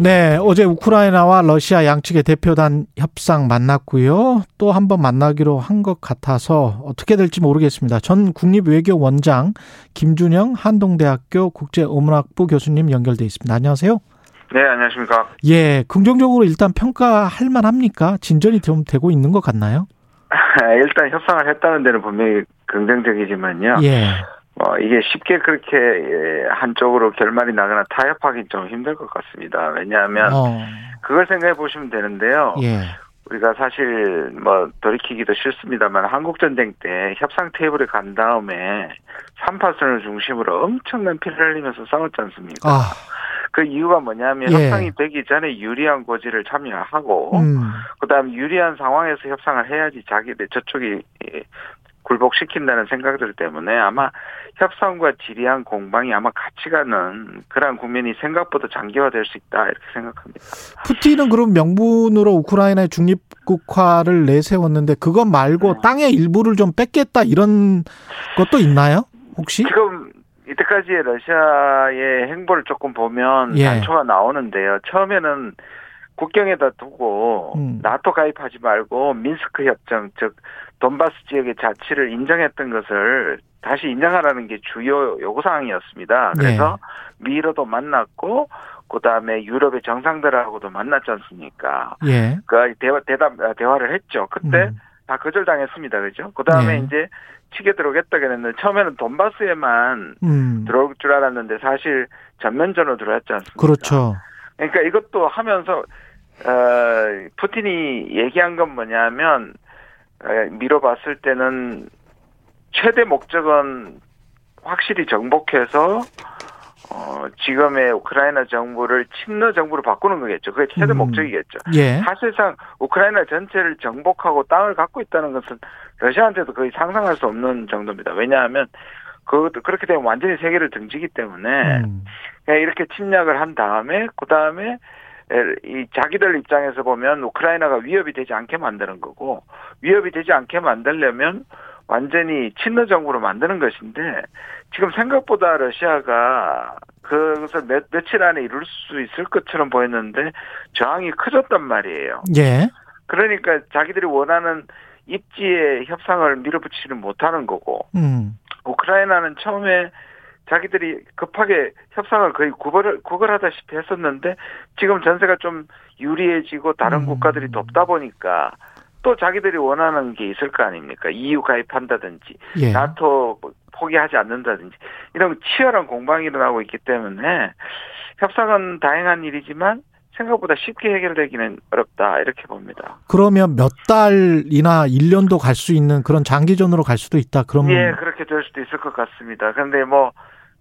네, 어제 우크라이나와 러시아 양측의 대표단 협상 만났고요. 또 한 번 만나기로 한 것 같아서 어떻게 될지 모르겠습니다. 전 국립외교원장 김준영 한동대학교 국제어문학부 교수님 연결돼 있습니다. 안녕하세요. 네, 안녕하십니까. 예, 긍정적으로 일단 평가할 만합니까? 진전이 좀 되고 있는 것 같나요? 일단 협상을 했다는 데는 분명히 긍정적이지만요. 예. 뭐 이게 쉽게 그렇게 예, 한쪽으로 결말이 나거나 타협하기 좀 힘들 것 같습니다. 왜냐하면 어, 그걸 생각해 보시면 되는데요. 예. 우리가 사실 뭐 돌이키기도 싫습니다만 한국 전쟁 때 협상 테이블에 간 다음에 3파선을 중심으로 엄청난 피를 흘리면서 싸웠지 않습니까? 아, 그 이유가 뭐냐면 예. 협상이 되기 전에 유리한 고지를 참여하고 음, 그다음 유리한 상황에서 협상을 해야지 자기들 저쪽이 예, 굴복시킨다는 생각들 때문에 아마 협상과 지리한 공방이 아마 같이 가는 그러한 국면이 생각보다 장기화될 수 있다 이렇게 생각합니다. 푸틴은 그럼 명분으로 우크라이나의 중립국화를 내세웠는데 그것 말고 네. 땅의 일부를 좀 뺏겠다 이런 것도 있나요? 혹시? 지금 이때까지의 러시아의 행보를 조금 보면 예. 단초가 나오는데요. 처음에는 국경에다 두고 음. 나토 가입하지 말고 민스크 협정 즉 돈바스 지역의 자치를 인정했던 것을 다시 인정하라는 게 주요 요구 사항이었습니다. 그래서 네. 미로도 만났고 그다음에 유럽의 정상들하고도 만났지 않습니까? 예. 그 대화 대답 대화를 했죠. 그때 음. 다 거절당했습니다. 그죠? 그 다음에 네. 이제 치게 들어오겠다 그랬는데 처음에는 돈바스에만 음. 들어올 줄 알았는데 사실 전면전으로 들어왔지 않습니까? 그렇죠. 그러니까 이것도 하면서 어 푸틴이 얘기한 건 뭐냐면 어, 미뤄봤을 때는 최대 목적은 확실히 정복해서 어 지금의 우크라이나 정부를 친러 정부로 바꾸는 거겠죠. 그게 최대 음. 목적이겠죠. 예. 사실상 우크라이나 전체를 정복하고 땅을 갖고 있다는 것은 러시아한테도 거의 상상할 수 없는 정도입니다. 왜냐하면 그 그렇게 되면 완전히 세계를 등지기 때문에 음. 그냥 이렇게 침략을 한 다음에 그 다음에 이 자기들 입장에서 보면 우크라이나가 위협이 되지 않게 만드는 거고 위협이 되지 않게 만들려면 완전히 친러 정부로 만드는 것인데 지금 생각보다 러시아가 그것을 몇, 며칠 안에 이룰 수 있을 것처럼 보였는데 저항이 커졌단 말이에요. 예. 그러니까 자기들이 원하는 입지의 협상을 밀어붙이지는 못하는 거고 음. 우크라이나는 처음에 자기들이 급하게 협상을 거의 구걸, 구걸하다시피 했었는데 지금 전세가 좀 유리해지고 다른 음. 국가들이 돕다 보니까 또 자기들이 원하는 게 있을 거 아닙니까? EU 가입한다든지 예. 나토 포기하지 않는다든지 이런 치열한 공방이 일어나고 있기 때문에 협상은 다행한 일이지만 생각보다 쉽게 해결되기는 어렵다 이렇게 봅니다. 그러면 몇 달이나 1년도 갈 수 있는 그런 장기전으로 갈 수도 있다. 그러면 예, 그렇게 될 수도 있을 것 같습니다. 그런데 뭐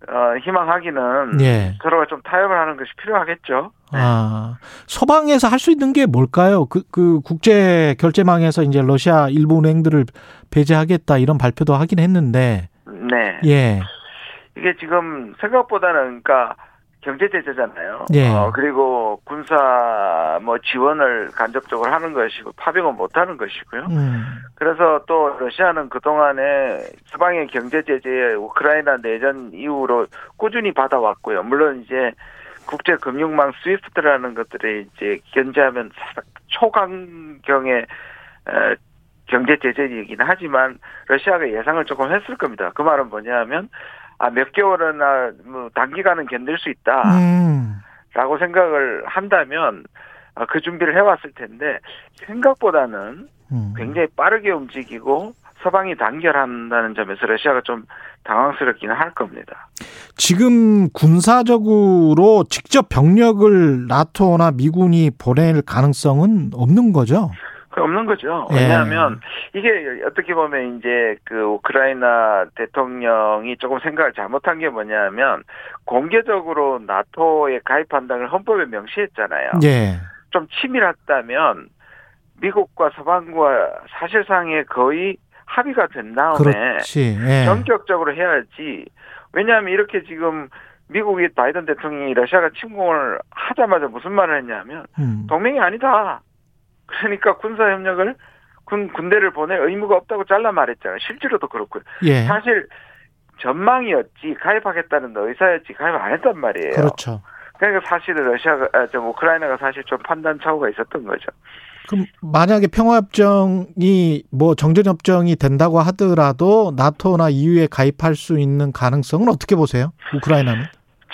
어, 희망하기는 예. 서로가 좀 타협을 하는 것이 필요하겠죠. 아, 서방에서 할 수 있는 게 뭘까요? 그, 그 국제 결제망에서 이제 러시아 일부 은행들을 배제하겠다 이런 발표도 하긴 했는데, 네. 예, 이게 지금 생각보다는 그러니까 경제 제재잖아요. 예. 어, 그리고 군사 뭐 지원을 간접적으로 하는 것이고 파병은 못 하는 것이고요. 음, 그래서 또 러시아는 그동안에 서방의 경제 제재에 우크라이나 내전 이후로 꾸준히 받아왔고요. 물론 이제 국제 금융망 스위프트라는 것들이 이제 견제하면 사- 초강경의 에, 경제 제재이긴 하지만 러시아가 예상을 조금 했을 겁니다. 그 말은 뭐냐면 아 몇 개월이나 뭐 단기간은 견딜 수 있다라고 음, 생각을 한다면 아, 그 준비를 해왔을 텐데 생각보다는 음. 굉장히 빠르게 움직이고 서방이 단결한다는 점에서 러시아가 좀 당황스럽기는 할 겁니다. 지금 군사적으로 직접 병력을 나토나 미군이 보낼 가능성은 없는 거죠? 그 없는 거죠. 예. 왜냐하면 이게 어떻게 보면 이제 그 우크라이나 대통령이 조금 생각을 잘못한 게 뭐냐면 공개적으로 나토에 가입한다는 걸 헌법에 명시했잖아요. 예, 좀 치밀했다면 미국과 서방과 사실상의 거의 합의가 된 다음에 그렇지. 예. 전격적으로 해야지 왜냐하면 이렇게 지금 미국이 바이든 대통령이 러시아가 침공을 하자마자 무슨 말을 했냐면 음. 동맹이 아니다. 그러니까 군사 협력을 군 군대를 보낼 의무가 없다고 잘라 말했잖아요. 실제로도 그렇고요. 예. 사실 전망이었지 가입하겠다는 의사였지 가입 안 했단 말이에요. 그렇죠. 그러니까 사실은 러시아가 아, 좀 우크라이나가 사실 좀 판단 착오가 있었던 거죠. 그럼 만약에 평화협정이 뭐 정전협정이 된다고 하더라도 나토나 EU에 가입할 수 있는 가능성은 어떻게 보세요? 우크라이나는?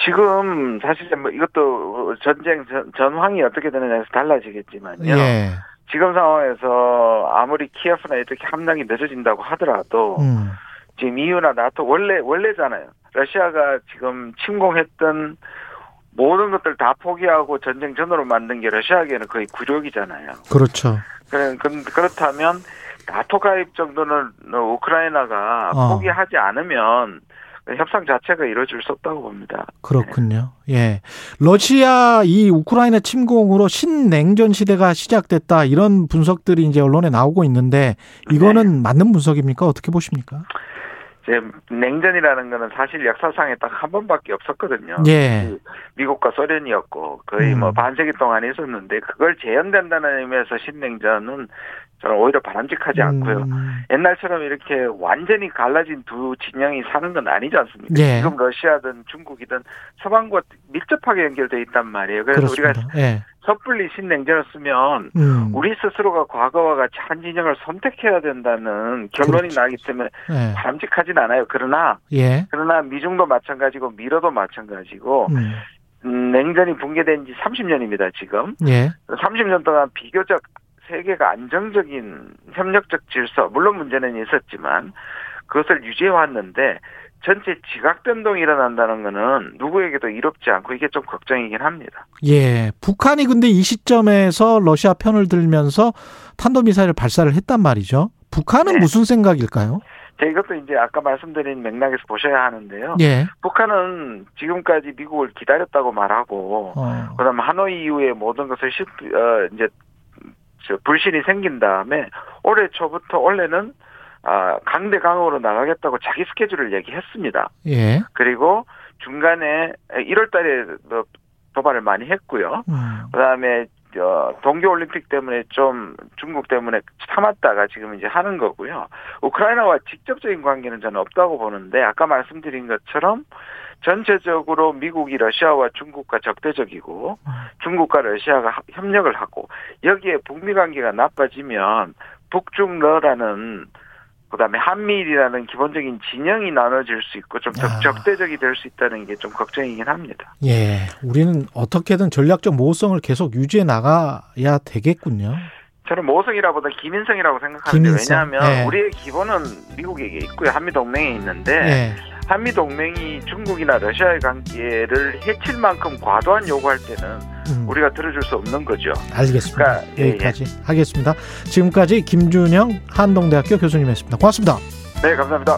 지금 사실 뭐 이것도 전쟁 전, 전황이 어떻게 되느냐에서 달라지겠지만요. 예. 지금 상황에서 아무리 키예프나 이렇게 함량이 늦어진다고 하더라도 음. 지금 EU나 나토 원래 원래잖아요. 러시아가 지금 침공했던 모든 것들 다 포기하고 전쟁 전으로 만든 게 러시아에게는 거의 굴욕이잖아요. 그렇죠. 그래, 그- 그렇다면 나토 가입 정도는 우크라이나가 어. 포기하지 않으면 협상 자체가 이루어질 수 없다고 봅니다. 그렇군요. 예. 러시아 이 우크라이나 침공으로 신냉전 시대가 시작됐다 이런 분석들이 이제 언론에 나오고 있는데 이거는 맞는 분석입니까? 어떻게 보십니까? 이제 냉전이라는 거는 사실 역사상에 딱 한 번밖에 없었거든요. 예. 그 미국과 소련이었고 거의 음. 뭐 반세기 동안 있었는데 그걸 재현된다는 의미에서 신냉전은 저는 오히려 바람직하지 않고요. 음. 옛날처럼 이렇게 완전히 갈라진 두 진영이 사는 건 아니지 않습니까? 예. 지금 러시아든 중국이든 서방과 밀접하게 연결돼 있단 말이에요. 그래서 우리가 그렇습니다. 예. 섣불리 신냉전을 쓰면 음. 우리 스스로가 과거와 같이 한 진영을 선택해야 된다는 결론이 그렇죠. 나기 때문에 예. 바람직하진 않아요. 그러나 예. 그러나 미중도 마찬가지고 미러도 마찬가지고 음. 음, 냉전이 붕괴된 지 30년입니다. 지금 예. 30년 동안 비교적 세계가 안정적인 협력적 질서 물론 문제는 있었지만 그것을 유지해 왔는데 전체 지각 변동이 일어난다는 거는 누구에게도 이롭지 않고 이게 좀 걱정이긴 합니다. 예. 북한이 근데 이 시점에서 러시아 편을 들면서 탄도 미사일을 발사를 했단 말이죠. 북한은 네. 무슨 생각일까요? 자, 이것도 이제 아까 말씀드린 맥락에서 보셔야 하는데요. 예. 북한은 지금까지 미국을 기다렸다고 말하고 어. 그다음 하노이 이후에 모든 것을 실, 어, 이제 저 불신이 생긴 다음에 올해 초부터 원래는 아, 강대강으로 나가겠다고 자기 스케줄을 얘기했습니다. 예. 그리고 중간에 1월 달에 뭐 도발을 많이 했고요. 음. 그다음에 저 동계올림픽 때문에 좀 중국 때문에 참았다가 지금 이제 하는 거고요. 우크라이나와 직접적인 관계는 저는 없다고 보는데 아까 말씀드린 것처럼 전체적으로 미국이 러시아와 중국과 적대적이고 중국과 러시아가 합- 협력을 하고 여기에 북미 관계가 나빠지면 북중러라는 그다음에 한미일이라는 기본적인 진영이 나눠질 수 있고 좀 적- 아. 적대적이 될 수 있다는 게 좀 걱정이긴 합니다. 예. 우리는 어떻게든 전략적 모호성을 계속 유지해 나가야 되겠군요. 저는 모성이라보다 기민성이라고 생각하는데 기민성. 왜냐하면 예. 우리의 기본은 미국에게 있고요 한미 동맹에 있는데 예. 한미 동맹이 중국이나 러시아의 관계를 해칠 만큼 과도한 요구할 때는 음. 우리가 들어줄 수 없는 거죠. 알겠습니다. 그러니까, 예, 여기까지 하겠습니다. 지금까지 김준영 한동대학교 교수님이었습니다. 고맙습니다. 네 감사합니다.